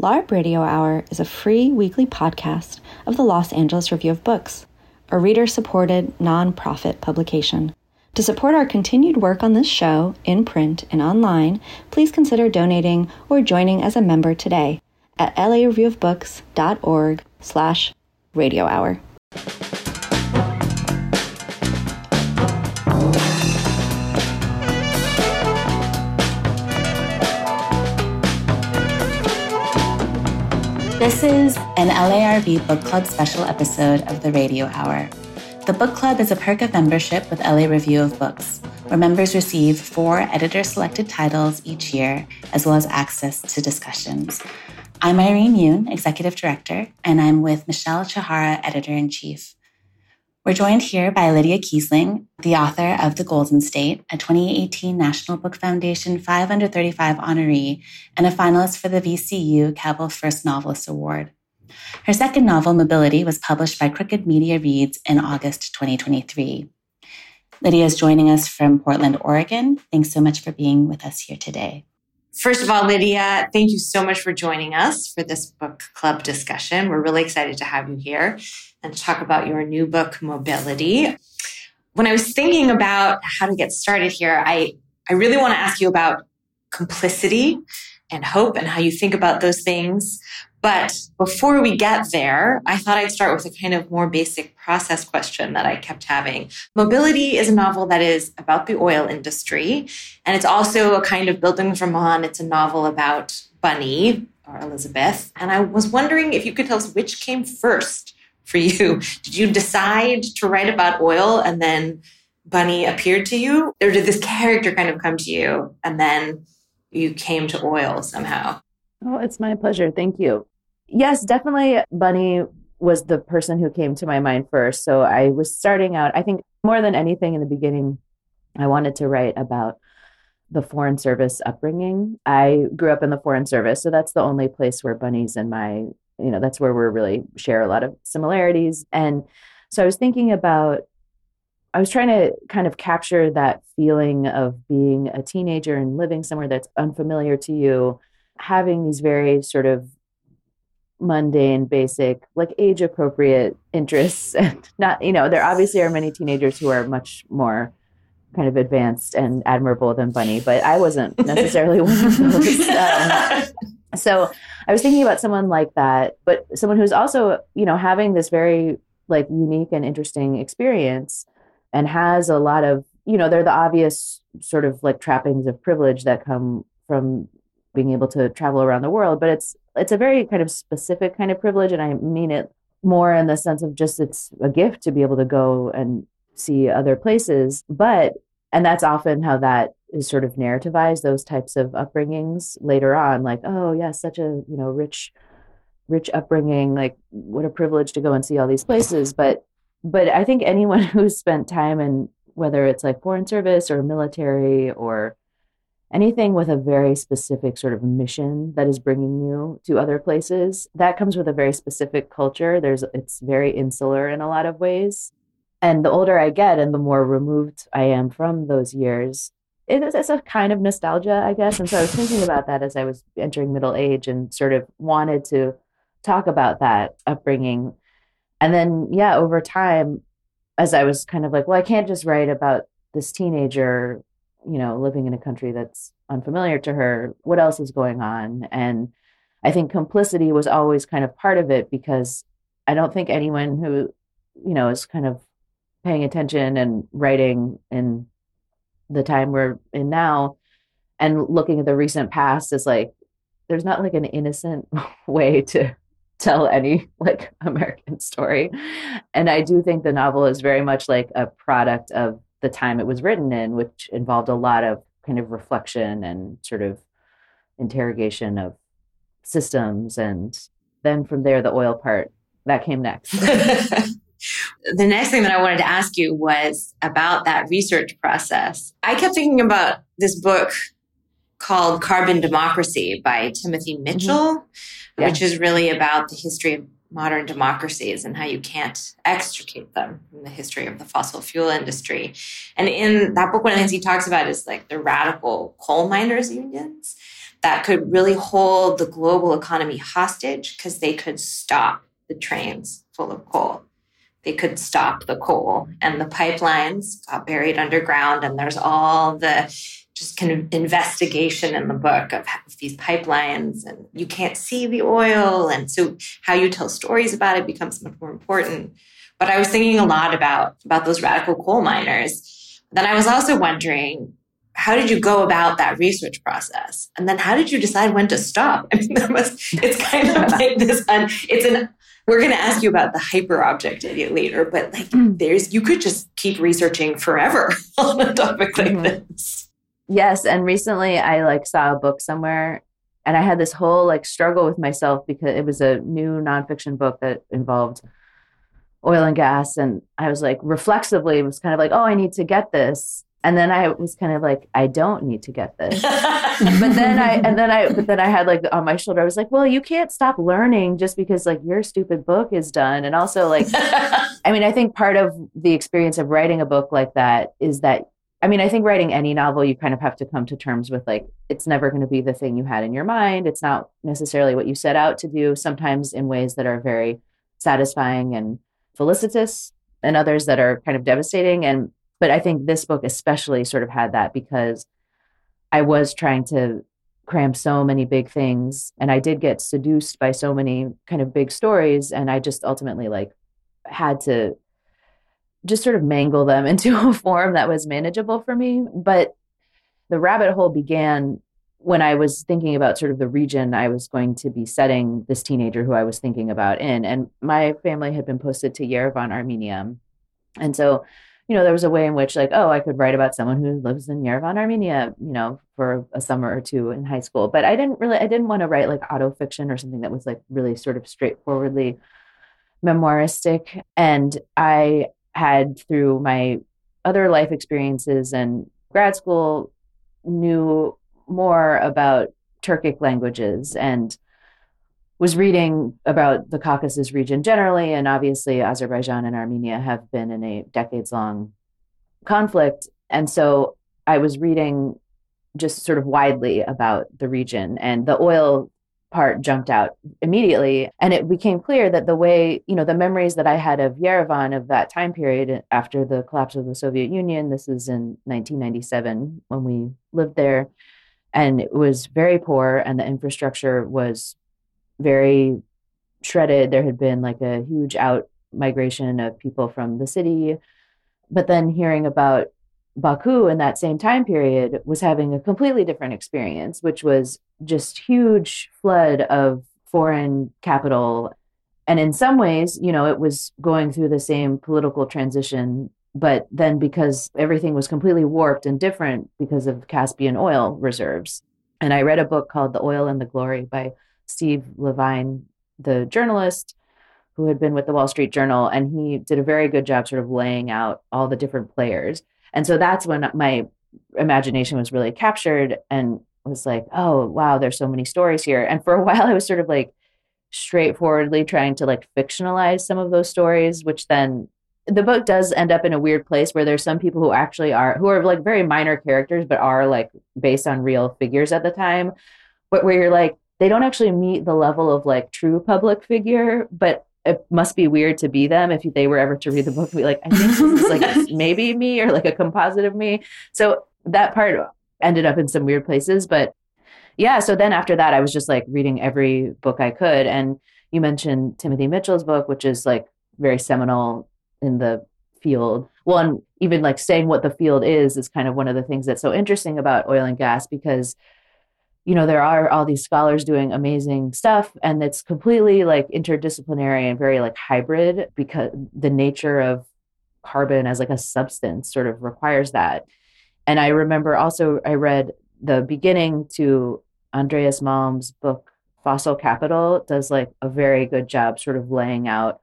LARB Radio Hour is a free weekly podcast of the Los Angeles Review of Books, a reader supported nonprofit publication. To support our continued work on this show, in print and online, please consider donating or joining as a member today at lareviewofbooks.org slash radio hour. This is an LARB Book Club special episode of the Radio Hour. The book club is a perk of membership with LA Review of Books, where members receive four editor selected titles each year, as well as access to discussions. I'm Irene Yoon, Executive Director, and I'm with Michelle Chihara, Editor in Chief. We're joined here by Lydia Kiesling, the author of The Golden State, a 2018 National Book Foundation 5 Under 35 honoree and a finalist for the VCU Cabell First Novelist Award. Her second novel, Mobility, was published by Crooked Media Reads in August 2023. Lydia is joining us from Portland, Oregon. Thanks so much for being with us here today. First of all, Lydia, thank you so much for joining us for this book club discussion. We're really excited to have you here and talk about your new book, Mobility. When I was thinking about how to get started here, I, I really want to ask you about complicity and hope and how you think about those things. But before we get there, I thought I'd start with a kind of more basic process question that I kept having. Mobility is a novel that is about the oil industry, and it's also a kind of bildungsroman. It's a novel about Bunny or Elizabeth. And I was wondering if you could tell us which came first for you. Did you decide to write about oil and then Bunny appeared to you? Or did this character kind of come to you and then you came to oil somehow? Oh, it's my pleasure. Thank you. Yes, definitely. Bunny was the person who came to my mind first. So I was starting out, I think more than anything in the beginning, I wanted to write about the Foreign Service upbringing. I grew up in the Foreign Service, so that's the only place where Bunny's in my, you know, that's where we really share a lot of similarities. And so I was thinking about, I was trying to kind of capture that feeling of being a teenager and living somewhere that's unfamiliar to you having these very sort of mundane, basic, like age appropriate interests. And not, you know, there obviously are many teenagers who are much more kind of advanced and admirable than Bunny, but I wasn't necessarily one of those. Um, so I was thinking about someone like that, but someone who's also, you know, having this very like unique and interesting experience and has a lot of, you know, they're the obvious sort of like trappings of privilege that come from being able to travel around the world but it's it's a very kind of specific kind of privilege and i mean it more in the sense of just it's a gift to be able to go and see other places but and that's often how that is sort of narrativized those types of upbringings later on like oh yes yeah, such a you know rich rich upbringing like what a privilege to go and see all these places. But but i think anyone who's spent time in whether it's like foreign service or military or anything with a very specific sort of mission that is bringing you to other places that comes with a very specific culture. There's it's very insular in a lot of ways. And the older i get and the more removed i am from those years it is it's a kind of nostalgia i guess. And so i was thinking about that as i was entering middle age and sort of wanted to talk about that upbringing. And then yeah over time as i was kind of like well i can't just write about this teenager you know, living in a country that's unfamiliar to her, what else is going on? And I think complicity was always kind of part of it because I don't think anyone who, you know, is kind of paying attention and writing in the time we're in now and looking at the recent past is like there's not like an innocent way to tell any like American story. And I do think the novel is very much like a product of the time it was written in, which involved a lot of kind of reflection and sort of interrogation of systems. And then from there, the oil part that came next. the next thing that I wanted to ask you was about that research process. I kept thinking about this book called Carbon Democracy by Timothy mm-hmm. Mitchell, mm-hmm. yeah. which is really about the history of modern democracies and how you can't extricate them from the history of the fossil fuel industry. And in that book, one of the things he talks about is like the radical coal miners unions. that could really hold the global economy hostage because they could stop the trains full of coal. They could stop the coal and the pipelines got buried underground. And there's all the just kind of investigation in the book of these pipelines and you can't see the oil. And so how you tell stories about it becomes much more important. But I was thinking a lot about, about those radical coal miners. Then I was also wondering, how did you go about that research process? And then how did you decide when to stop? I mean, that was, it's kind of like this, un, it's an, we're going to ask you about the hyper objectivity later, but like mm. there's, you could just keep researching forever on a topic like mm-hmm. this. Yes. And recently I like saw a book somewhere and I had this whole like struggle with myself because it was a new nonfiction book that involved oil and gas. And I was like, reflexively, was kind of like, oh, I need to get this. And then I was kind of like, I don't need to get this. but then I, and then I, but then I had like on my shoulder, I was like, well, you can't stop learning just because like your stupid book is done. And also, like, I mean, I think part of the experience of writing a book like that is that, I mean, I think writing any novel, you kind of have to come to terms with like, it's never going to be the thing you had in your mind. It's not necessarily what you set out to do, sometimes in ways that are very satisfying and felicitous and others that are kind of devastating. And, but I think this book especially sort of had that because I was trying to cram so many big things and I did get seduced by so many kind of big stories. And I just ultimately like had to just sort of mangle them into a form that was manageable for me. But the rabbit hole began when I was thinking about sort of the region I was going to be setting this teenager who I was thinking about in. And my family had been posted to Yerevan, Armenia. And so, you know, there was a way in which, like, oh, I could write about someone who lives in Yerevan, Armenia, you know, for a summer or two in high school. But I didn't really, I didn't want to write like auto fiction or something that was like really sort of straightforwardly memoiristic. And I had, through my other life experiences and grad school, knew more about Turkic languages and was reading about the Caucasus region generally. And obviously, Azerbaijan and Armenia have been in a decades long conflict. And so I was reading just sort of widely about the region, and the oil part jumped out immediately. And it became clear that the way, you know, the memories that I had of Yerevan of that time period after the collapse of the Soviet Union, this was in 1997 when we lived there and it was very poor and the infrastructure was very shredded. There had been like a huge out migration of people from the city. But then hearing about baku in that same time period was having a completely different experience which was just huge flood of foreign capital. And in some ways you know it was going through the same political transition but then because everything was completely warped and different because of Caspian oil reserves. And I read a book called The Oil and the Glory by Steve Levine, the journalist who had been with the Wall Street Journal. And he did a very good job sort of laying out all the different players. And so that's when my imagination was really captured and was like, oh, wow, there's so many stories here. And for a while, I was sort of like straightforwardly trying to like fictionalize some of those stories, which then the book does end up in a weird place where there's some people who actually are who are like very minor characters but are like based on real figures at the time but where you're like they don't actually meet the level of like true public figure but it must be weird to be them if they were ever to read the book. And be like i think this is like maybe me or like a composite of me. So that part ended up in some weird places but yeah so then after that i was just like reading every book i could. And you mentioned timothy mitchell's book which is like very seminal in the field. Well, and even like saying what the field is is kind of one of the things that's so interesting about oil and gas because you know there are all these scholars doing amazing stuff and it's completely like interdisciplinary and very like hybrid because the nature of carbon as like a substance sort of requires that. And i remember also i read the beginning to andreas malm's book fossil capital does like a very good job sort of laying out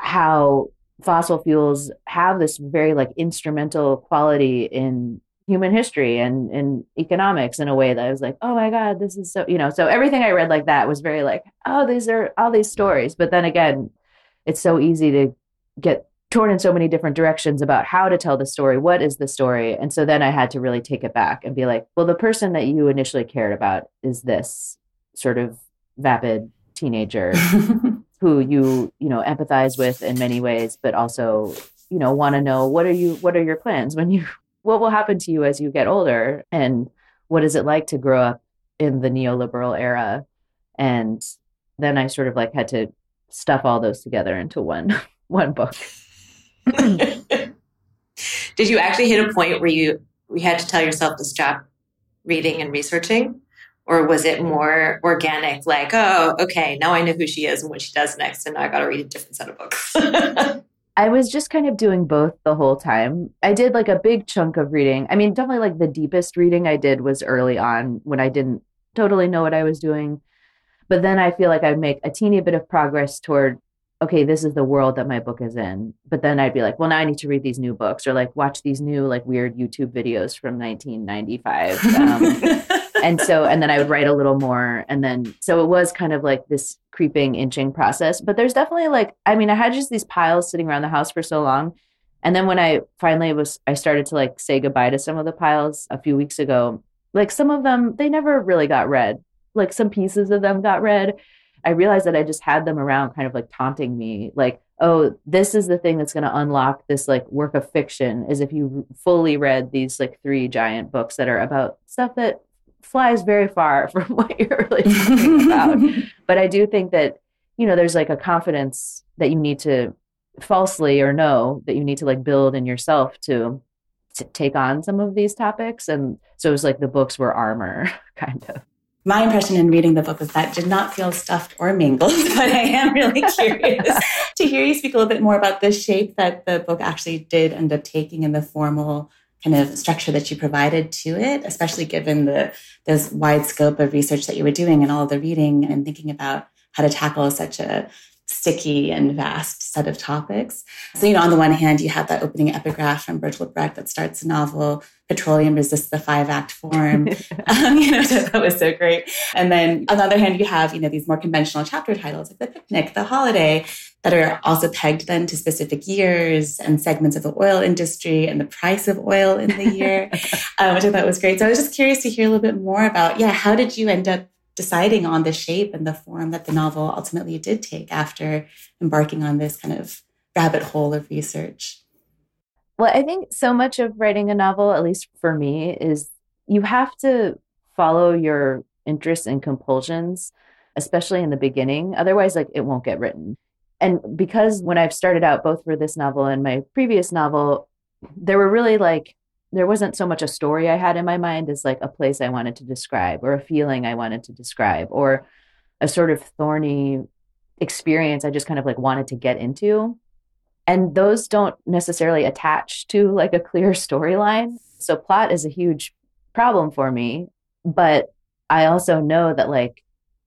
how fossil fuels have this very like instrumental quality in human history and in economics in a way that I was like, oh my God, this is so, you know, so everything I read like that was very like, oh, these are all these stories. But then again, it's so easy to get torn in so many different directions about how to tell the story. What is the story? And so then I had to really take it back and be like, well, the person that you initially cared about is this sort of vapid teenager who you, you know, empathize with in many ways, but also, you know, want to know what are you, what are your plans when you, what will happen to you as you get older? And what is it like to grow up in the neoliberal era? And then I sort of like had to stuff all those together into one, one book. Did you actually hit a point where you, we had to tell yourself to stop reading and researching? Or was it more organic, like, oh, okay, now I know who she is and what she does next, and now I got to read a different set of books? I was just kind of doing both the whole time. I did like a big chunk of reading. I mean, definitely like the deepest reading I did was early on when I didn't totally know what I was doing. But then I feel like I'd make a teeny bit of progress toward okay, this is the world that my book is in. But then I'd be like, well, now I need to read these new books or like watch these new like weird YouTube videos from 1995. Um, and so, and then I would write a little more. And then, so it was kind of like this creeping, inching process. But there's definitely like, I mean, I had just these piles sitting around the house for so long. And then when I finally was, I started to like say goodbye to some of the piles a few weeks ago. Like some of them, they never really got read. Like some pieces of them got read I realized that I just had them around kind of like taunting me, like, oh, this is the thing that's going to unlock this like work of fiction is if you fully read these like three giant books that are about stuff that flies very far from what you're really talking about. but I do think that, you know, there's like a confidence that you need to falsely or no that you need to like build in yourself to to take on some of these topics and so it was like the books were armor kind of my impression in reading the book was that did not feel stuffed or mingled, but I am really curious to hear you speak a little bit more about the shape that the book actually did end up taking in the formal kind of structure that you provided to it, especially given the this wide scope of research that you were doing and all the reading and thinking about how to tackle such a sticky and vast set of topics. So, you know, on the one hand, you have that opening epigraph from Bertolt Brecht that starts the novel, Petroleum Resists the Five Act Form, um, you know, that was so great. And then on the other hand, you have, you know, these more conventional chapter titles like The Picnic, The Holiday, that are also pegged then to specific years and segments of the oil industry and the price of oil in the year, um, which I thought was great. So I was just curious to hear a little bit more about, yeah, how did you end up deciding on the shape and the form that the novel ultimately did take after embarking on this kind of rabbit hole of research? Well, I think so much of writing a novel, at least for me, is you have to follow your interests and compulsions, especially in the beginning. Otherwise, like it won't get written. And because when I've started out, both for this novel and my previous novel, there were really like there wasn't so much a story I had in my mind as like a place I wanted to describe or a feeling I wanted to describe or a sort of thorny experience I just kind of like wanted to get into. And those don't necessarily attach to like a clear storyline. So plot is a huge problem for me. But I also know that like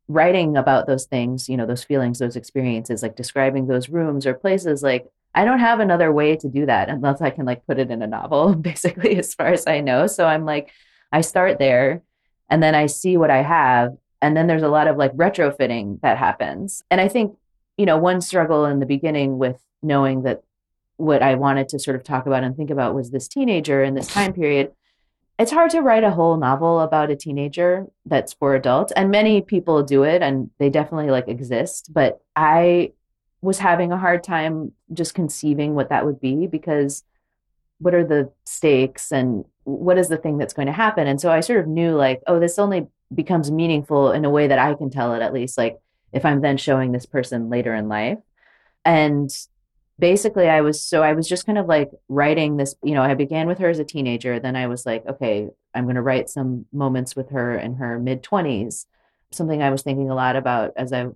writing about those things, you know, those feelings, those experiences, like describing those rooms or places, like I don't have another way to do that unless I can like put it in a novel, basically, as far as I know. So I'm like, I start there and then I see what I have. And then there's a lot of like retrofitting that happens. And I think, you know, one struggle in the beginning with knowing that what I wanted to sort of talk about and think about was this teenager in this time period. It's hard to write a whole novel about a teenager that's for adults. And many people do it and they definitely like exist. But I was having a hard time just conceiving what that would be because what are the stakes and what is the thing that's going to happen? And so i sort of knew like oh this only becomes meaningful in a way that i can tell it at least like if i'm then showing this person later in life. And basically i was so i was just kind of like writing this you know i began with her as a teenager then i was like okay i'm going to write some moments with her in her mid 20s something i was thinking a lot about as i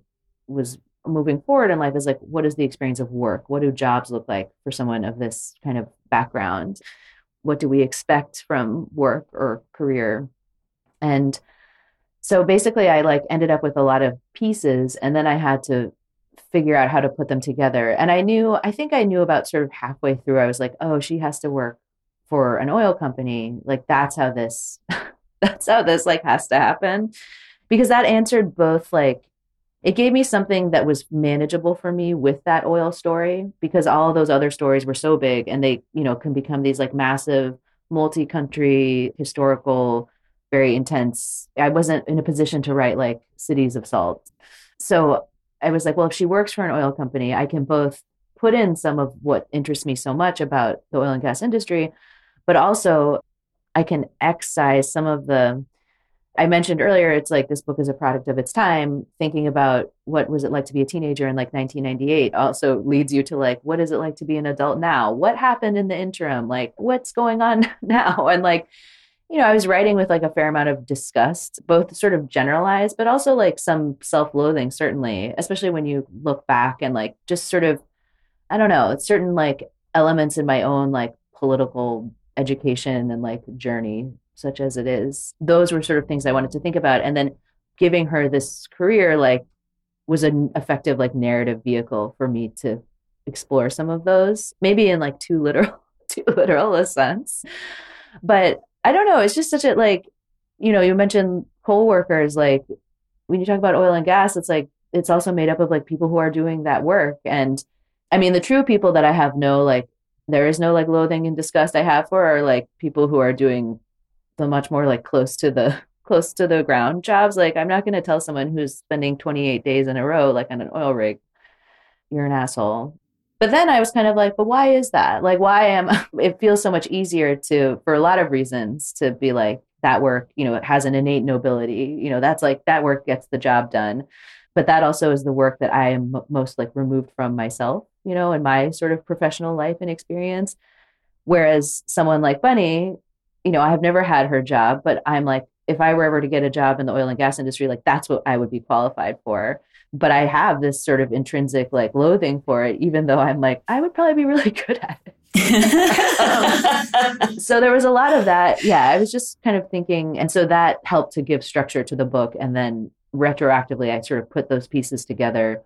was moving forward in life is like what is the experience of work? What do jobs look like for someone of this kind of background? What do we expect from work or career? And so basically i like ended up with a lot of pieces and then i had to figure out how to put them together. And i knew i think i knew about sort of halfway through i was like oh she has to work for an oil company. Like that's how this that's how this like has to happen. Because that answered both like it gave me something that was manageable for me with that oil story because all those other stories were so big and they, you know, can become these like massive multi-country historical very intense. I wasn't in a position to write like Cities of Salt. So I was like, well, if she works for an oil company, I can both put in some of what interests me so much about the oil and gas industry, but also I can excise some of the I mentioned earlier, it's like this book is a product of its time. Thinking about what was it like to be a teenager in like 1998 also leads you to like, what is it like to be an adult now? What happened in the interim? Like, what's going on now? And like, you know, I was writing with like a fair amount of disgust, both sort of generalized, but also like some self loathing, certainly, especially when you look back and like just sort of, I don't know, certain like elements in my own like political education and like journey such as it is. Those were sort of things I wanted to think about. And then giving her this career, like, was an effective, like, narrative vehicle for me to explore some of those, maybe in like too literal, too literal a sense. But I don't know. It's just such a, like, you know, you mentioned coal workers, like, when you talk about oil and gas, it's like, it's also made up of like people who are doing that work. And I mean, the true people that I have no, like, there is no like loathing and disgust I have for are like people who are doing much more like close to the close to the ground jobs. Like I'm not going to tell someone who's spending 28 days in a row like on an oil rig, you're an asshole. But then I was kind of like, but why is that? Like why am it feels so much easier to for a lot of reasons to be like that work, you know, it has an innate nobility. You know, that's like that work gets the job done. But that also is the work that I am most like removed from myself, you know, in my sort of professional life and experience. Whereas someone like Bunny, you know, I have never had her job, but I'm like, if I were ever to get a job in the oil and gas industry, like that's what I would be qualified for. But I have this sort of intrinsic like loathing for it, even though I'm like, I would probably be really good at it. um, so there was a lot of that. Yeah, I was just kind of thinking. And so that helped to give structure to the book. And then retroactively, I sort of put those pieces together,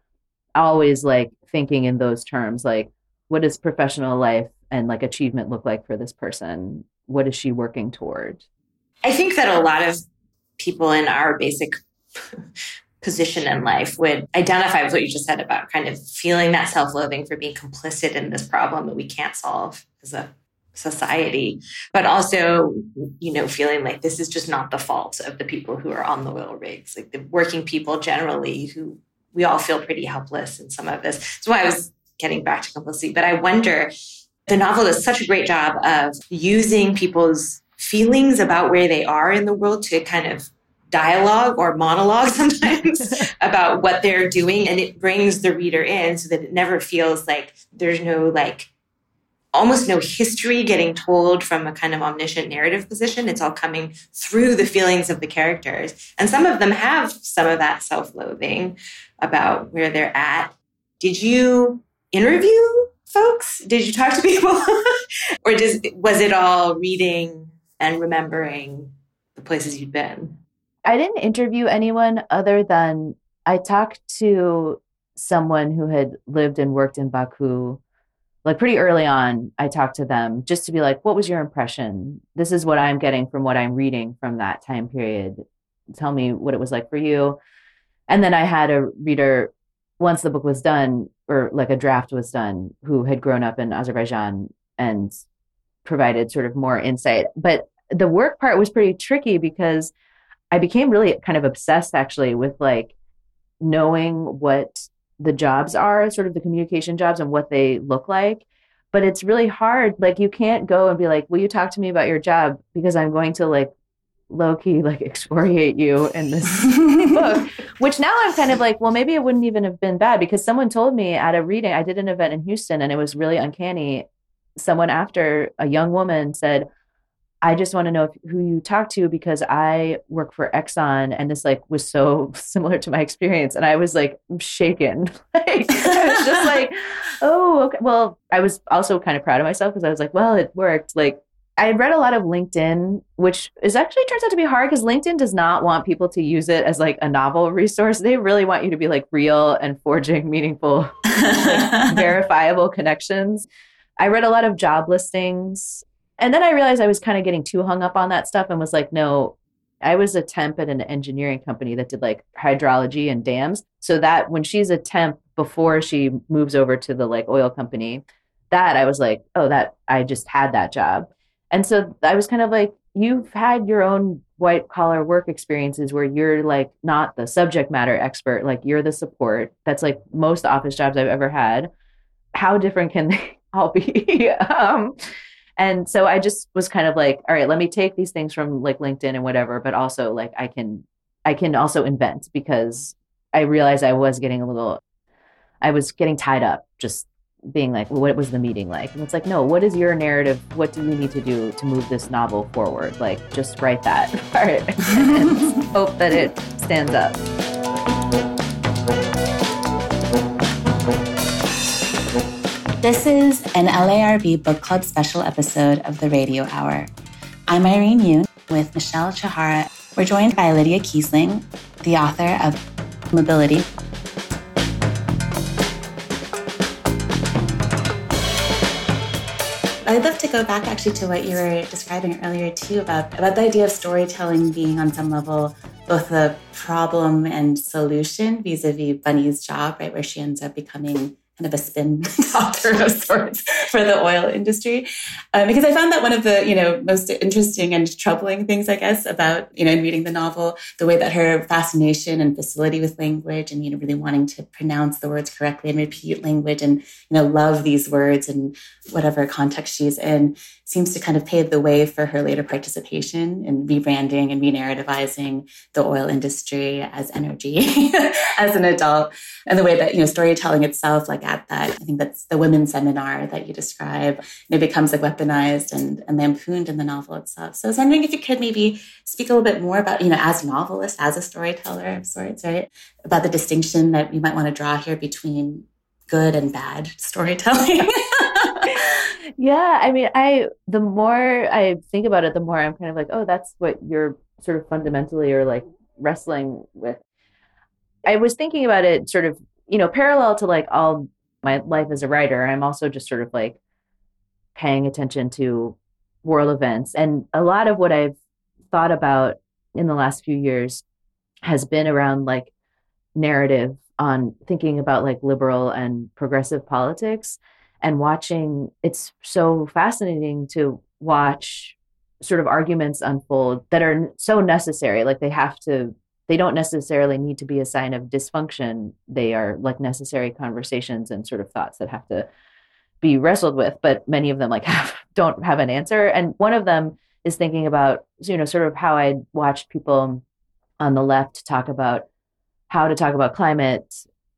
always like thinking in those terms like, what does professional life and like achievement look like for this person? What is she working toward? I think that a lot of people in our basic position in life would identify with what you just said about kind of feeling that self loathing for being complicit in this problem that we can't solve as a society, but also, you know, feeling like this is just not the fault of the people who are on the oil rigs, like the working people generally who we all feel pretty helpless in some of this. Why I was getting back to complicity. But I wonder the novel does such a great job of using people's feelings about where they are in the world to kind of dialogue or monologue sometimes about what they're doing and it brings the reader in so that it never feels like there's no like almost no history getting told from a kind of omniscient narrative position. It's all coming through the feelings of the characters. And some of them have some of that self-loathing about where they're at. Did you interview folks? Did you talk to people? or does, was it all reading and remembering the places you'd been? I didn't interview anyone other than I talked to someone who had lived and worked in Baku. Like pretty early on, I talked to them just to be like, what was your impression? This is what I'm getting from what I'm reading from that time period. Tell me what it was like for you. And then I had a reader once the book was done or like a draft was done who had grown up in Azerbaijan and provided sort of more insight. But the work part was pretty tricky because I became really kind of obsessed actually with like knowing what the jobs are, sort of the communication jobs and what they look like. But it's really hard. Like you can't go and be like, "Will you talk to me about your job?" Because I'm going to like low key like excoriate you in this book, which now I'm kind of like, well, maybe it wouldn't even have been bad because someone told me at a reading, I did an event in Houston and it was really uncanny. Someone after a young woman said, I just want to know if, who you talk to because I work for Exxon and this like was so similar to my experience and I was like shaken. like, I was just like, oh, okay. Well, I was also kind of proud of myself because I was like, well, it worked. Like I read a lot of LinkedIn, which is actually turns out to be hard because LinkedIn does not want people to use it as like a novel resource. They really want you to be like real and forging meaningful, like, verifiable connections. I read a lot of job listings. And then I realized I was kind of getting too hung up on that stuff and was like, no, I was a temp at an engineering company that did like hydrology and dams. So that when she's a temp before she moves over to the like oil company, that I was like, oh, that I just had that job. And so I was kind of like, you've had your own white collar work experiences where you're like not the subject matter expert, like you're the support. That's like most office jobs I've ever had. How different can they all be? um, and so I just was kind of like, all right, let me take these things from like LinkedIn and whatever, but also like I can I can also invent because I realized I was getting a little I was getting tied up just being like, well, what was the meeting like? And it's like, no, what is your narrative? What do you need to do to move this novel forward? Like, just write that part and hope that it stands up. This is an LARB Book Club special episode of the Radio Hour. I'm Irene Yoon with Michelle Chihara. We're joined by Lydia Kiesling, the author of Mobility, to go back actually to what you were describing earlier too about about the idea of storytelling being on some level both a problem and solution vis-a-vis Bunny's job, right, where she ends up becoming kind of a spin doctor of sorts for the oil industry. Um, because I found that one of the, you know, most interesting and troubling things, I guess, about, you know, in reading the novel, the way that her fascination and facility with language and, you know, really wanting to pronounce the words correctly and repeat language and, you know, love these words and whatever context she's in seems to kind of pave the way for her later participation in rebranding and re-narrativizing the oil industry as energy as an adult and the way that you know storytelling itself like at that i think that's the women's seminar that you describe it becomes like weaponized and, and lampooned in the novel itself. So i was wondering if you could maybe speak a little bit more about you know as novelist as a storyteller of sorts right about the distinction that you might want to draw here between good and bad storytelling yeah, I mean, I the more I think about it, the more I'm kind of like, oh, that's what you're sort of fundamentally or like wrestling with. I was thinking about it sort of, you know, parallel to like all my life as a writer. I'm also just sort of like paying attention to world events. And a lot of what I've thought about in the last few years has been around like narrative on thinking about like liberal and progressive politics and watching it's so fascinating to watch sort of arguments unfold that are so necessary like they have to they don't necessarily need to be a sign of dysfunction. They are like necessary conversations and sort of thoughts that have to be wrestled with but many of them like have, don't have an answer. And one of them is thinking about you know sort of how i watched people on the left talk about how to talk about climate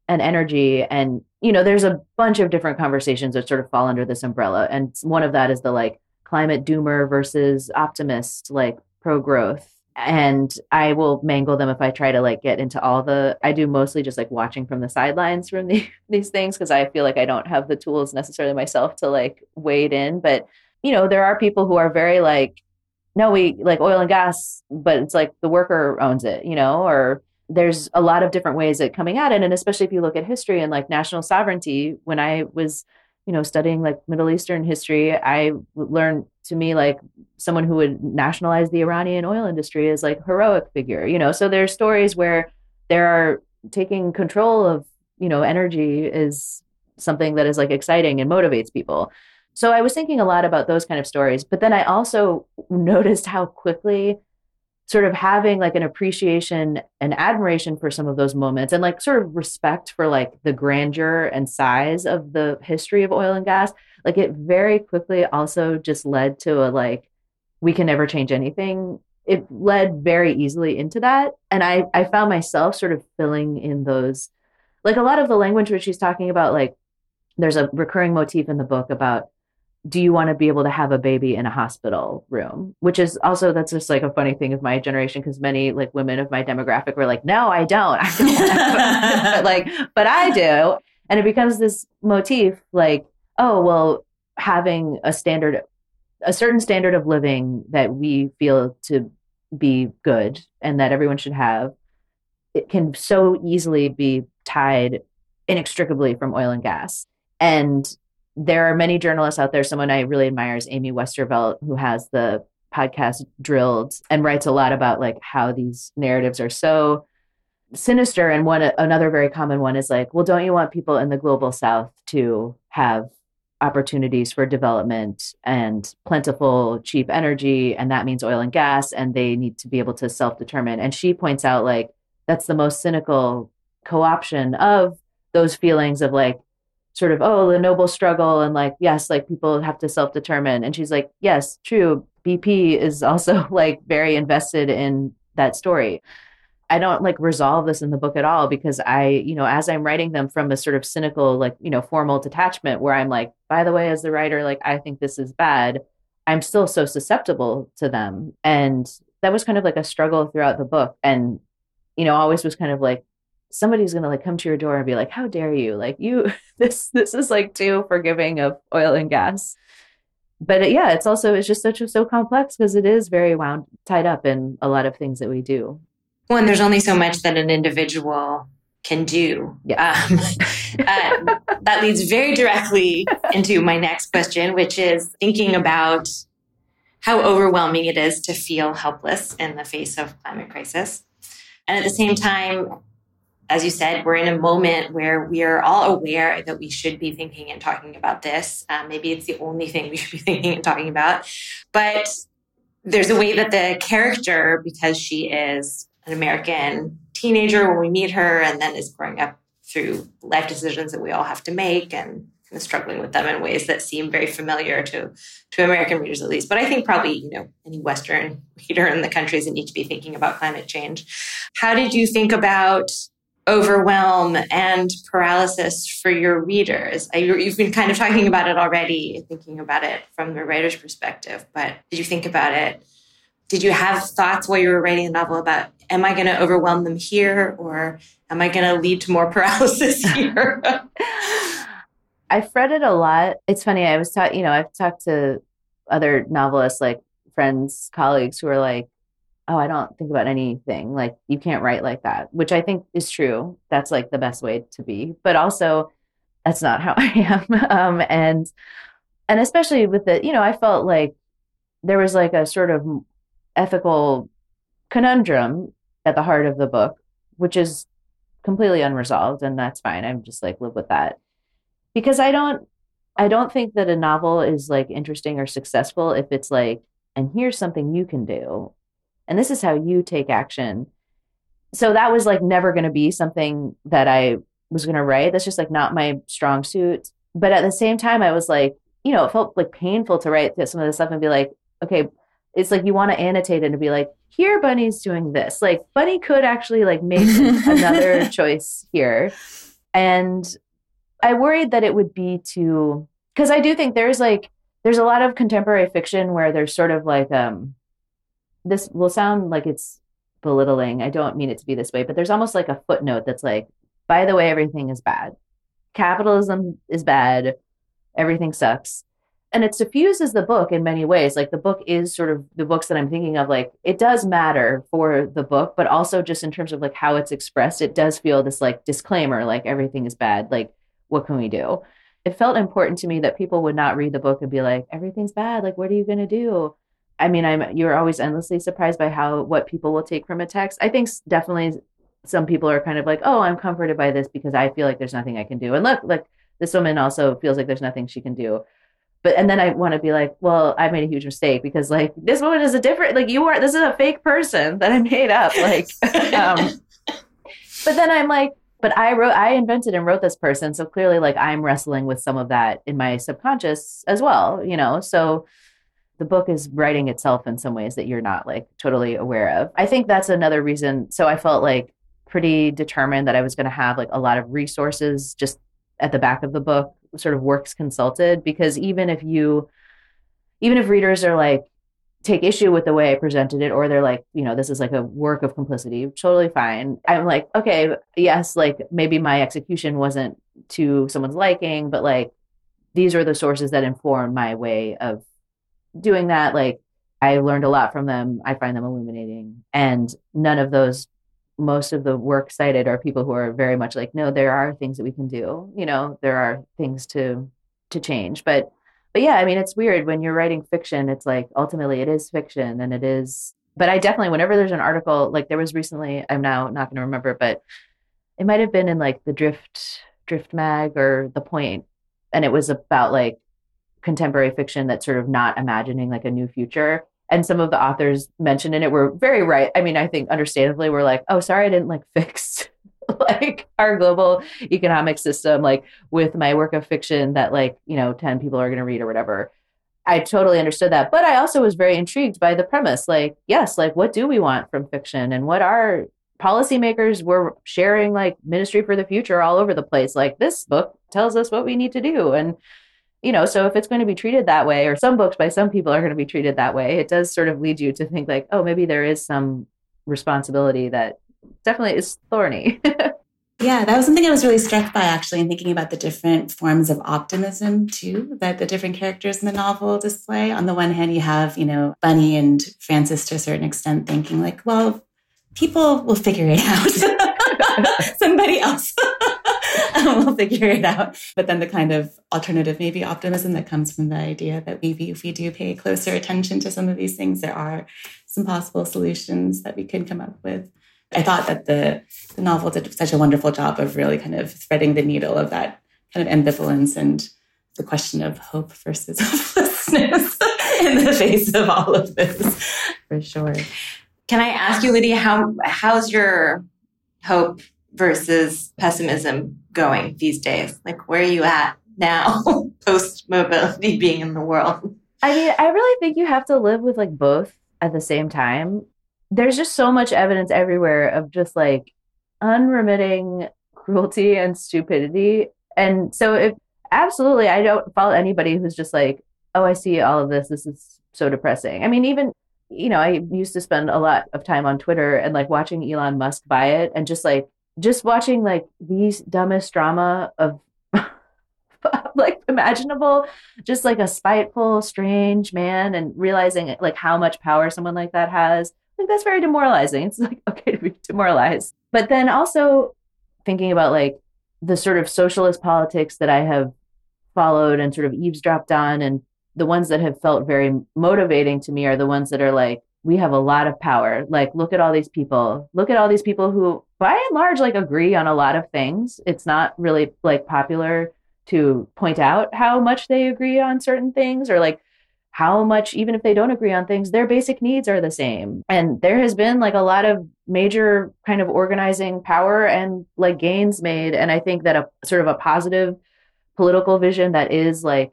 and energy and you know there's a bunch of different conversations that sort of fall under this umbrella and one of that is the like climate doomer versus optimist like pro growth and i will mangle them if i try to like get into all the i do mostly just like watching from the sidelines from the, these things because i feel like i don't have the tools necessarily myself to like wade in but you know there are people who are very like no we like oil and gas but it's like the worker owns it you know or there's a lot of different ways at coming at it. And especially if you look at history and like national sovereignty when i was you know studying like middle eastern history i learned to me like someone who would nationalize the iranian oil industry is like heroic figure you know? So there's stories where there are taking control of you know energy is something that is like exciting and motivates people. So i was thinking a lot about those kind of stories but then i also noticed how quickly sort of having like an appreciation and admiration for some of those moments and like sort of respect for like the grandeur and size of the history of oil and gas like it very quickly also just led to a like we can never change anything. It led very easily into that. And i i found myself sort of filling in those like a lot of the language which she's talking about like there's a recurring motif in the book about do you want to be able to have a baby in a hospital room? Which is also that's just like a funny thing of my generation because many like women of my demographic were like no i don't, I don't. but like but i do. And it becomes this motif like oh well having a standard a certain standard of living that we feel to be good and that everyone should have it can so easily be tied inextricably from oil and gas. And there are many journalists out there. Someone I really admire is Amy Westervelt, who has the podcast drilled and writes a lot about like how these narratives are so sinister. And one another very common one is like well don't you want people in the global south to have opportunities for development and plentiful cheap energy? And that means oil and gas and they need to be able to self-determine. And she points out like that's the most cynical co-option of those feelings of like sort of oh the noble struggle and like yes like people have to self-determine and she's like yes true bp is also like very invested in that story I don't like resolve this in the book at all because I, you know, as I'm writing them from a sort of cynical, like, you know, formal detachment where I'm like, by the way, as the writer, like, I think this is bad, I'm still so susceptible to them. And that was kind of like a struggle throughout the book. And, you know, always was kind of like, somebody's going to like come to your door and be like, how dare you? Like, you, this, this is like too forgiving of oil and gas. But yeah, it's also, it's just such a, so complex because it is very wound, tied up in a lot of things that we do. Well, and there's only so much that an individual can do. Yeah. Um, uh, that leads very directly into my next question, which is thinking about how overwhelming it is to feel helpless in the face of climate crisis. And at the same time, as you said, we're in a moment where we are all aware that we should be thinking and talking about this. Um, maybe it's the only thing we should be thinking and talking about. But there's a way that the character, because she is an American teenager when we meet her and then is growing up through life decisions that we all have to make and kind of struggling with them in ways that seem very familiar to to American readers at least. But I think probably, you know, any Western reader in the countries that need to be thinking about climate change. How did you think about overwhelm and paralysis for your readers? You've been kind of talking about it already, thinking about it from the writer's perspective, but did you think about it? Did you have thoughts while you were writing the novel about am I going to overwhelm them here or am I going to lead to more paralysis here? Read it a lot. It's funny. I was taught, you know, I've talked to other novelists, like friends, colleagues who are like, oh, I don't think about anything. Like, you can't write like that, which I think is true. That's like the best way to be. But also, that's not how I am. Um, and, and especially with the, you know, I felt like there was like a sort of ethical conundrum at the heart of the book, which is completely unresolved, and that's fine. I'm just like live with that because I don't I don't think that a novel is like interesting or successful if it's like and here's something you can do and this is how you take action. So that was like never going to be something that I was going to write. That's just like not my strong suit. But at the same time, I was like, you know, it felt like painful to write some of this stuff and be like, okay, it's like you want to annotate it and be like, here Bunny's doing this. Like Bunny could actually like make another choice here. And I worried that it would be too because I do think there's like there's a lot of contemporary fiction where there's sort of like um this will sound like it's belittling. I don't mean it to be this way, but there's almost like a footnote that's like, by the way, everything is bad. Capitalism is bad. Everything sucks and it diffuses the book in many ways like the book is sort of the books that i'm thinking of like it does matter for the book but also just in terms of like how it's expressed it does feel this like disclaimer like everything is bad like what can we do it felt important to me that people would not read the book and be like everything's bad like what are you going to do i mean i'm you're always endlessly surprised by how what people will take from a text. I think definitely some people are kind of like oh i'm comforted by this because i feel like there's nothing i can do. And look like this woman also feels like there's nothing she can do. But and then I want to be like, well, I made a huge mistake because like this woman is a different like you are this is a fake person that I made up like um but then I'm like but I wrote I invented and wrote this person so clearly like I'm wrestling with some of that in my subconscious as well, you know. So the book is writing itself in some ways that you're not like totally aware of. I think that's another reason so I felt like pretty determined that I was going to have like a lot of resources just at the back of the book sort of works consulted because even if you even if readers are like take issue with the way I presented it, or they're like, you know, this is like a work of complicity, totally fine. I'm like, okay, yes, like maybe my execution wasn't to someone's liking, but like these are the sources that inform my way of doing that. Like I learned a lot from them. I find them illuminating. And none of those most of the work cited are people who are very much like no there are things that we can do you know there are things to to change but but yeah, I mean, it's weird when you're writing fiction, it's like ultimately it is fiction and it is, but I definitely, whenever there's an article, like there was recently, I'm now not going to remember, but it might have been in like the Drift, Drift Mag or The Point, and it was about like contemporary fiction that's sort of not imagining like a new future. And some of the authors mentioned in it were very right. I mean, I think understandably, we're like, oh, sorry, I didn't like fix like our global economic system, like with my work of fiction that like, you know, 10 people are going to read or whatever. I totally understood that. But I also was very intrigued by the premise. Like, yes, like what do we want from fiction and what are policymakers were sharing like ministry for the future all over the place. Like this book tells us what we need to do. And, you know, so if it's going to be treated that way, or some books by some people are going to be treated that way, it does sort of lead you to think like, oh, maybe there is some responsibility that definitely is thorny. yeah, that was something I was really struck by actually in thinking about the different forms of optimism too that the different characters in the novel display. On the one hand, you have, you know, Bunny and francis to a certain extent thinking like, well, people will figure it out. Somebody else will figure it out. But then the kind of alternative, maybe optimism that comes from the idea that maybe if we do pay closer attention to some of these things, there are some possible solutions that we could come up with. I thought that the, the novel did such a wonderful job of really kind of threading the needle of that kind of ambivalence and the question of hope versus hopelessness in the face of all of this, for sure. Can I ask you, Lydia, how how's your hope versus pessimism going these days? Like, where are you at now, post mobility being in the world? I mean, I really think you have to live with like both at the same time. There's just so much evidence everywhere of just like unremitting cruelty and stupidity. And so, if absolutely, I don't follow anybody who's just like, oh, I see all of this. This is so depressing. I mean, even you know, I used to spend a lot of time on Twitter and like watching Elon Musk buy it and just like just watching like these dumbest drama of like imaginable, just like a spiteful, strange man and realizing like how much power someone like that has. Like that's very demoralizing. It's like okay to be demoralized. But then also thinking about like the sort of socialist politics that I have followed and sort of eavesdropped on and the ones that have felt very motivating to me are the ones that are like we have a lot of power like look at all these people look at all these people who by and large like agree on a lot of things. It's not really like popular to point out how much they agree on certain things or like how much even if they don't agree on things their basic needs are the same. And there has been like a lot of major kind of organizing power and like gains made. And i think that a sort of a positive political vision that is like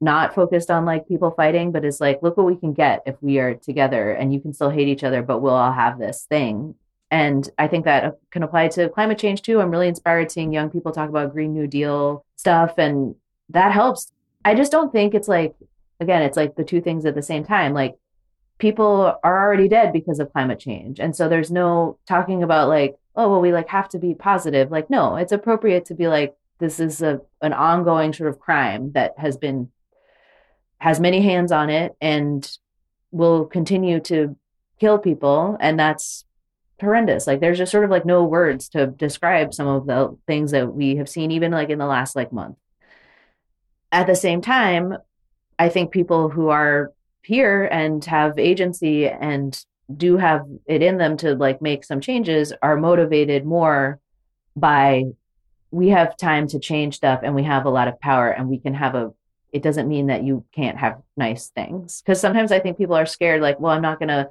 not focused on like people fighting, but is like, look what we can get if we are together and you can still hate each other, but we'll all have this thing. And I think that uh, can apply to climate change too. I'm really inspired seeing young people talk about Green New Deal stuff, and that helps. I just don't think it's like, again, it's like the two things at the same time. Like, people are already dead because of climate change. And so there's no talking about like, oh, well, we like have to be positive. Like, no, it's appropriate to be like, this is a an ongoing sort of crime that has been has many hands on it and will continue to kill people and that's horrendous like there's just sort of like no words to describe some of the things that we have seen even like in the last like month at the same time i think people who are here and have agency and do have it in them to like make some changes are motivated more by we have time to change stuff and we have a lot of power and we can have a it doesn't mean that you can't have nice things. Because sometimes I think people are scared, like, well, I'm not going to.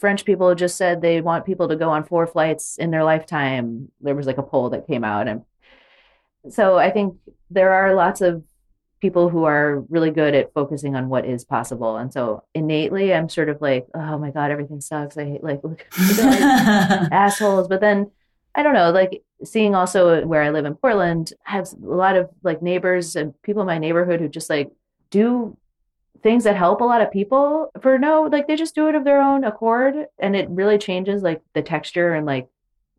French people just said they want people to go on four flights in their lifetime. There was like a poll that came out. And so I think there are lots of people who are really good at focusing on what is possible. And so innately, I'm sort of like, oh my God, everything sucks. I hate, like, look, like assholes. But then I don't know, like seeing also where I live in Portland, I have a lot of like neighbors and people in my neighborhood who just like do things that help a lot of people for no, like they just do it of their own accord. And it really changes like the texture and like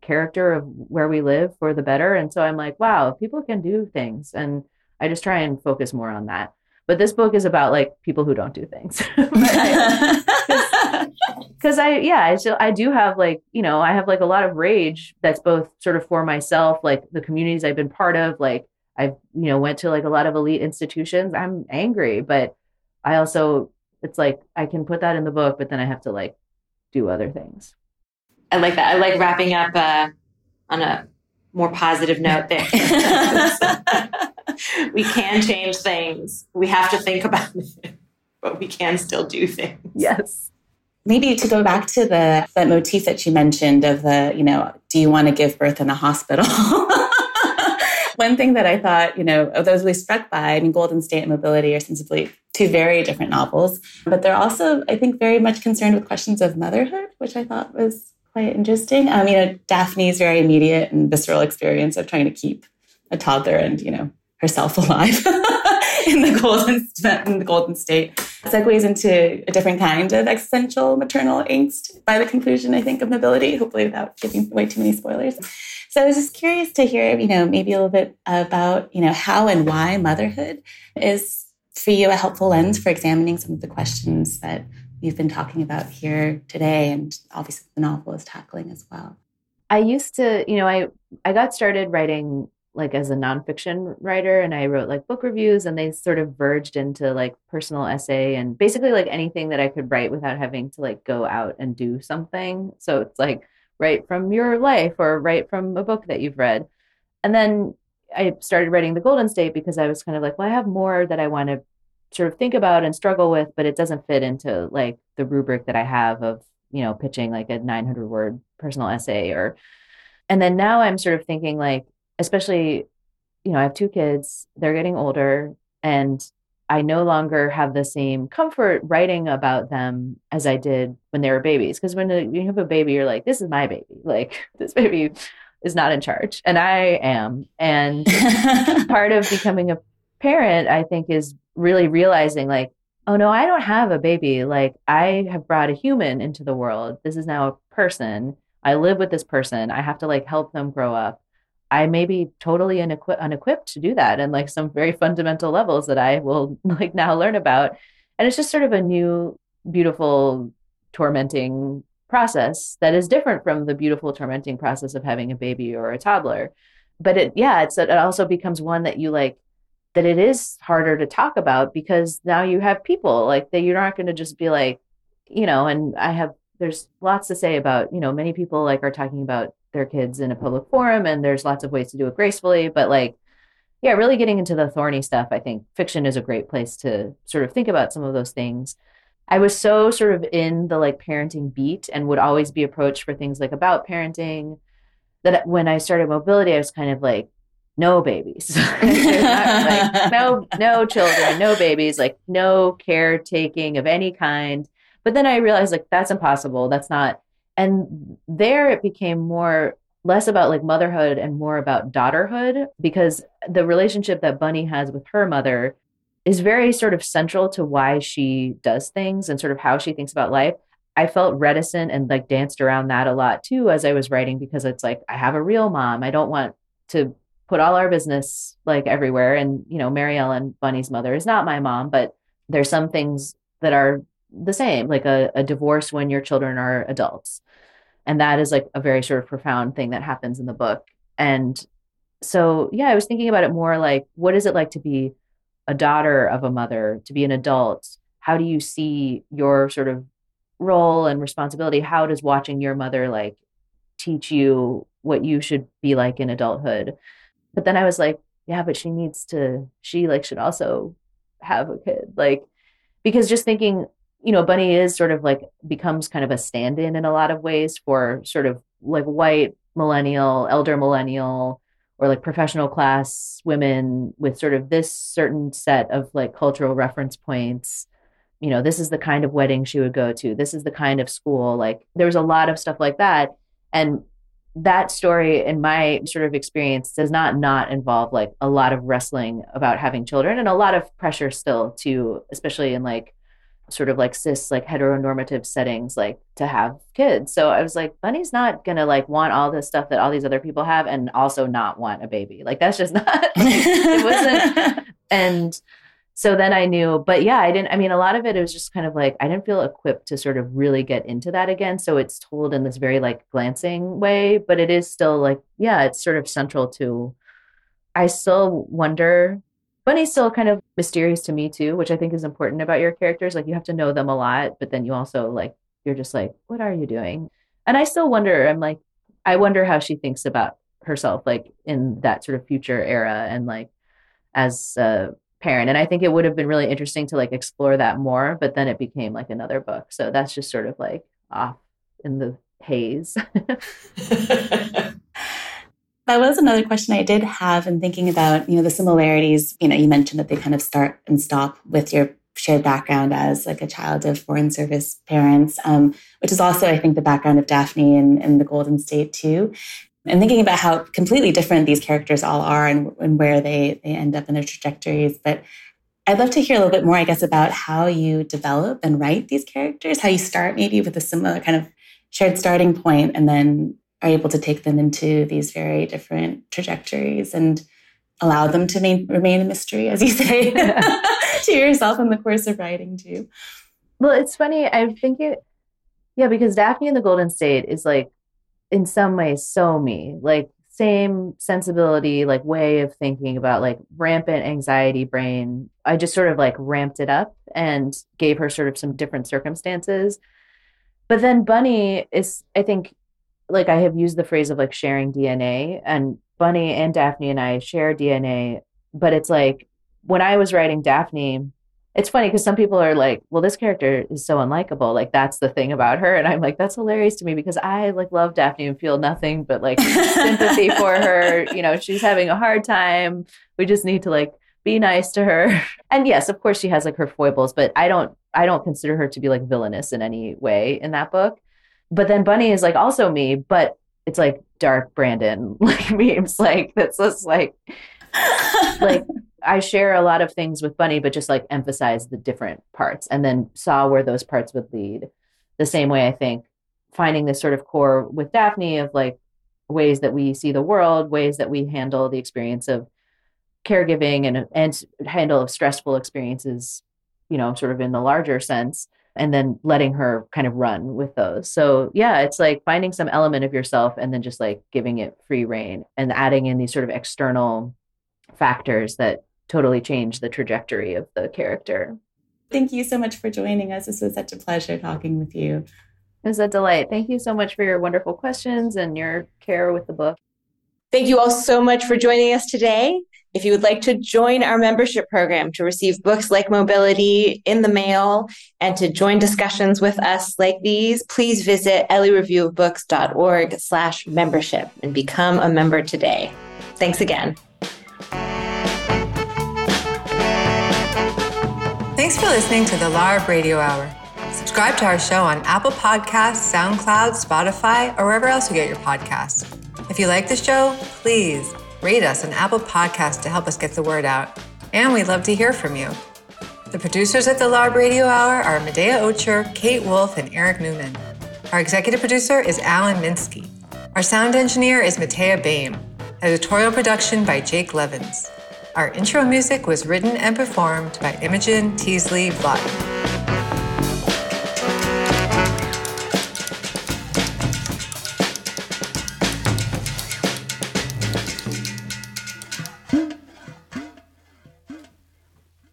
character of where we live for the better. And so I'm like, wow, people can do things. And I just try and focus more on that. But this book is about like people who don't do things. Because I, yeah, I still, I do have like, you know, I have like a lot of rage that's both sort of for myself, like the communities I've been part of. Like, I've, you know, went to like a lot of elite institutions. I'm angry, but I also, it's like I can put that in the book, but then I have to like do other things. I like that. I like wrapping up uh, on a more positive note there. we can change things. We have to think about it, but we can still do things. Yes. Maybe to go back to the that motif that you mentioned of the, you know, do you want to give birth in a hospital? One thing that I thought, you know, I was really struck by, I mean, Golden State and Mobility are sensibly two very different novels, but they're also, I think, very much concerned with questions of motherhood, which I thought was quite interesting. Um, you know, Daphne's very immediate and visceral experience of trying to keep a toddler and, you know, herself alive in the golden in the golden state segues into a different kind of existential maternal angst by the conclusion, I think, of mobility, hopefully without giving away too many spoilers. So I was just curious to hear, you know, maybe a little bit about, you know, how and why motherhood is for you a helpful lens for examining some of the questions that we've been talking about here today and obviously the novel is tackling as well. I used to, you know, I I got started writing like as a nonfiction writer and I wrote like book reviews and they sort of verged into like personal essay and basically like anything that I could write without having to like go out and do something. So it's like write from your life or write from a book that you've read. And then I started writing The Golden State because I was kind of like, well, I have more that I want to sort of think about and struggle with, but it doesn't fit into like the rubric that I have of, you know, pitching like a 900 word personal essay or, and then now I'm sort of thinking like, especially, you know, I have two kids, they're getting older and I no longer have the same comfort writing about them as I did when they were babies. Because when uh, you have a baby, you're like, this is my baby. Like, this baby is not in charge, and I am. And part of becoming a parent, I think, is really realizing, like, oh no, I don't have a baby. Like, I have brought a human into the world. This is now a person. I live with this person. I have to like help them grow up. I may be totally unequi- unequipped to do that and like some very fundamental levels that I will like now learn about. And it's just sort of a new, beautiful, tormenting process that is different from the beautiful, tormenting process of having a baby or a toddler. But it, yeah, it's it also becomes one that you like that it is harder to talk about because now you have people like that. You're not going to just be like, you know. And I have there's lots to say about you know many people like are talking about their kids in a public forum and there's lots of ways to do it gracefully but like yeah really getting into the thorny stuff i think fiction is a great place to sort of think about some of those things. I was so sort of in the like parenting beat and would always be approached for things like about parenting that when i started mobility i was kind of like no babies. Like, no no children no babies like no caretaking of any kind. But then i realized like that's impossible. That's not and there it became more less about like motherhood and more about daughterhood because the relationship that Bunny has with her mother is very sort of central to why she does things and sort of how she thinks about life. I felt reticent and like danced around that a lot too as I was writing because it's like I have a real mom. I don't want to put all our business like everywhere and you know Mary Ellen Bunny's mother is not my mom, but there's some things that are the same, like a, a divorce when your children are adults and that is like a very sort of profound thing that happens in the book. And so yeah i was thinking about it more like what is it like to be a daughter of a mother to be an adult? How do you see your sort of role and responsibility? How does watching your mother like teach you what you should be like in adulthood? But then i was like yeah but she needs to she like should also have a kid. Like because just thinking you know, Bunny is sort of like becomes kind of a stand in in a lot of ways for sort of like white millennial, elder millennial, or like professional class women with sort of this certain set of like cultural reference points. You know, this is the kind of wedding she would go to. This is the kind of school. Like there was a lot of stuff like that. And that story in my sort of experience does not not involve like a lot of wrestling about having children and a lot of pressure still to especially in like sort of like cis like heteronormative settings like to have kids so i was like bunny's not gonna like want all this stuff that all these other people have and also not want a baby like that's just not like, it wasn't and so then i knew but yeah i didn't i mean a lot of it was just kind of like i didn't feel equipped to sort of really get into that again so it's told in this very like glancing way but it is still like yeah it's sort of central to I still wonder. Bunny's still kind of mysterious to me too, which I think is important about your characters. Like you have to know them a lot, but then you also like you're just like, what are you doing? And I still wonder. I'm like, I wonder how she thinks about herself, like in that sort of future era, and like as a parent. And I think it would have been really interesting to like explore that more. But then it became like another book, so that's just sort of like off in the haze. That was another question I did have in thinking about, you know, the similarities. You know, you mentioned that they kind of start and stop with your shared background as like a child of foreign service parents, um, which is also, I think, the background of Daphne and, and the Golden State too. And thinking about how completely different these characters all are and, and where they, they end up in their trajectories. But I'd love to hear a little bit more, I guess, about how you develop and write these characters, how you start maybe with a similar kind of shared starting point and then are able to take them into these very different trajectories and allow them to main, remain a mystery, as you say, to yourself in the course of writing too. Well, it's funny. I think it, yeah, because Daphne in the Golden State is like, in some ways, so me. Like, same sensibility, like way of thinking about like rampant anxiety brain. I just sort of like ramped it up and gave her sort of some different circumstances. But then Bunny is, I think, like I have used the phrase of like sharing DNA, and Bunny and Daphne and I share DNA, but it's like when I was writing Daphne, it's funny because some people are like, well, this character is so unlikable. Like that's the thing about her. And I'm like, that's hilarious to me because I like love Daphne and feel nothing but like sympathy for her. You know, she's having a hard time. We just need to like be nice to her. And yes, of course she has like her foibles, but I don't I don't consider her to be like villainous in any way in that book. But then Bunny is like also me, but it's like dark Brandon like memes. Like that's just like like I share a lot of things with Bunny, but just like emphasize the different parts and then saw where those parts would lead. The same way I think finding this sort of core with Daphne of like ways that we see the world, ways that we handle the experience of caregiving and and handle of stressful experiences, you know, sort of in the larger sense and then letting her kind of run with those. So yeah, it's like finding some element of yourself and then just like giving it free rein and adding in these sort of external factors that totally change the trajectory of the character. Thank you so much for joining us. This was such a pleasure talking with you. It was a delight. Thank you so much for your wonderful questions and your care with the book. Thank you all so much for joining us today. If you would like to join our membership program to receive books like Mobility in the mail and to join discussions with us like these, please visit lareviewofbooks.org slash membership and become a member today. Thanks again. Thanks for listening to the LARB Radio Hour. Subscribe to our show on Apple Podcasts, SoundCloud, Spotify, or wherever else you get your podcasts. If you like the show, please rate us on Apple Podcasts to help us get the word out. And we'd love to hear from you. The producers at the LARB Radio Hour are Medaya Ocher, Kate Wolf, and Eric Newman. Our executive producer is Alan Minsky. Our sound engineer is Mateo Bain. Editorial production by Jake Levins. Our intro music was written and performed by Imogen Teasley Vaughton.